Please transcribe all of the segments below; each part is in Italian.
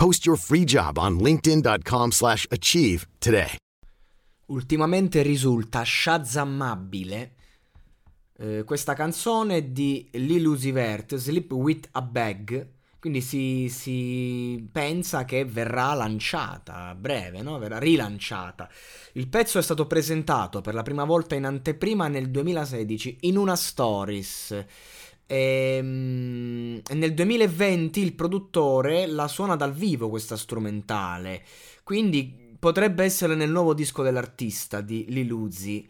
Post your free job on linkedin.com/achieve slash achieve today. Ultimamente risulta shazammabile eh, questa canzone di Lil Sleep With a Bag, quindi si, si pensa che verrà lanciata a breve, no? verrà rilanciata. Il pezzo è stato presentato per la prima volta in anteprima nel 2016 in una stories. Ehm, E, nel 2020 il produttore la suona dal vivo questa strumentale, quindi potrebbe essere nel nuovo disco dell'artista di Lil Uzi.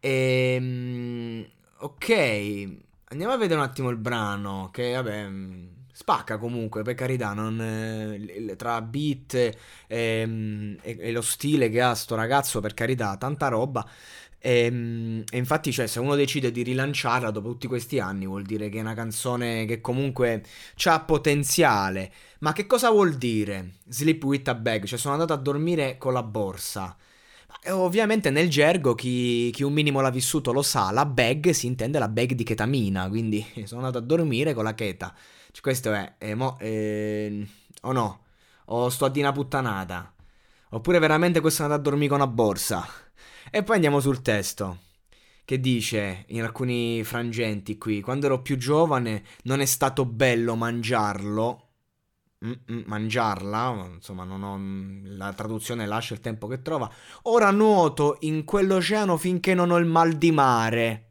Ehm, ok, andiamo a vedere un attimo il brano, che vabbè, mh, spacca comunque, per carità, non, eh, tra beat ehm, e, e lo stile che ha sto ragazzo, per carità, tanta roba. Ehm, E, infatti, cioè, se uno decide di rilanciarla dopo tutti questi anni, vuol dire che è una canzone che comunque ha potenziale. Ma che cosa vuol dire? Sleep with a bag, cioè sono andato a dormire con la borsa. E ovviamente nel gergo chi, chi un minimo l'ha vissuto lo sa, la bag si intende la bag di ketamina, quindi sono andato a dormire con la cheta. Cioè, questo è, eh, mo, eh, o no? O sto a di una puttanata? Oppure veramente questo è andato a dormire con una borsa? E poi andiamo sul testo, che dice in alcuni frangenti qui, quando ero più giovane non è stato bello mangiarlo, Mm-mm, mangiarla, insomma ho, la traduzione lascia il tempo che trova, ora nuoto in quell'oceano finché non ho il mal di mare,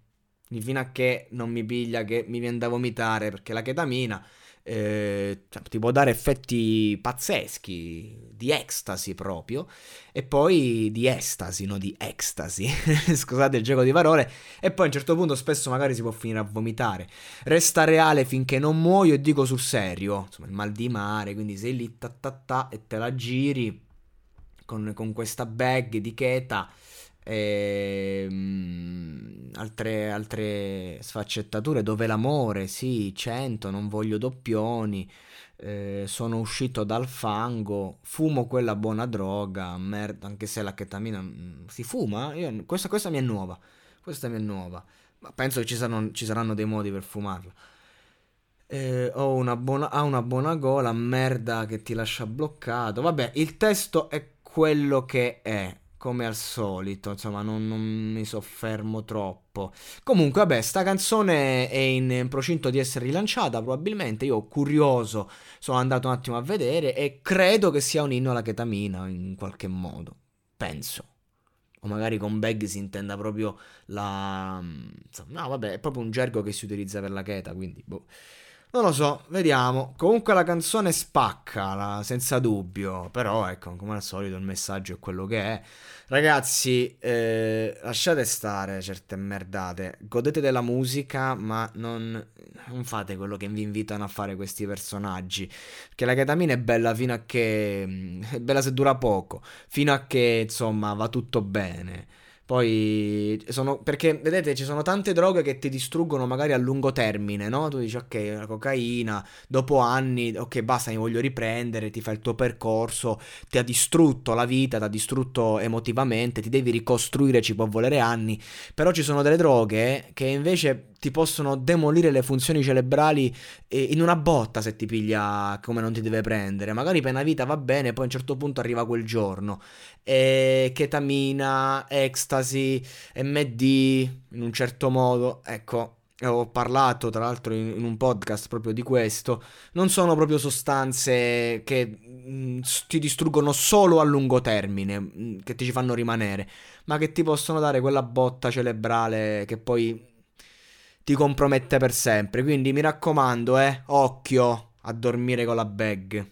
fino a che non mi piglia che mi viene da vomitare, perché la chetamina eh, cioè, ti può dare effetti pazzeschi, di ecstasy proprio, e poi di estasi, no di ecstasy, scusate il gioco di parole, e poi a un certo punto spesso magari si può finire a vomitare. Resta reale finché non muoio e dico sul serio, insomma il mal di mare, quindi sei lì ta ta ta, e te la giri con, con questa bag di cheta. E, mm, altre, altre sfaccettature dove l'amore, sì, 100, non voglio doppioni, eh, sono uscito dal fango, fumo quella buona droga, merda, anche se la chetamina mm, si fuma, io- questa, questa mi è nuova, questa mi è nuova, ma penso che ci saranno, ci saranno dei modi per fumarla. Eh, ho una buona, ha una buona gola, merda che ti lascia bloccato. Vabbè, il testo è quello che è, come al solito, insomma, non, non mi soffermo troppo. Comunque, vabbè, sta canzone è in procinto di essere rilanciata, probabilmente. Io, curioso, sono andato un attimo a vedere e credo che sia un inno alla chetamina, in qualche modo. Penso. O magari con bag si intenda proprio la... insomma, No, vabbè, è proprio un gergo che si utilizza per la cheta, quindi... Boh. Non lo so, vediamo. Comunque la canzone spacca, la- senza dubbio. Però, ecco, come al solito il messaggio è quello che è. Ragazzi, eh, lasciate stare certe merdate. Godete della musica, ma non, non fate quello che vi invitano a fare questi personaggi. Perché la ketamina è bella fino a che... mm, è bella se dura poco. Fino a che, insomma, va tutto bene. Poi sono perché vedete ci sono tante droghe che ti distruggono magari a lungo termine, no? Tu dici ok, la cocaina, dopo anni, ok, basta, mi voglio riprendere, ti fai il tuo percorso, ti ha distrutto la vita, ti ha distrutto emotivamente, ti devi ricostruire, ci può volere anni, però ci sono delle droghe che invece ti possono demolire le funzioni cerebrali in una botta se ti piglia come non ti deve prendere. Magari per una vita va bene, poi a un certo punto arriva quel giorno. E ketamina, ecstasy, MD, in un certo modo. Ecco, ho parlato tra l'altro in, in, un podcast proprio di questo, non sono proprio sostanze che mh, mm, ti distruggono solo a lungo termine, mh, mm, che ti ci fanno rimanere, ma che ti possono dare quella botta cerebrale che poi ti compromette per sempre. Quindi mi raccomando, eh, occhio a dormire con la bag.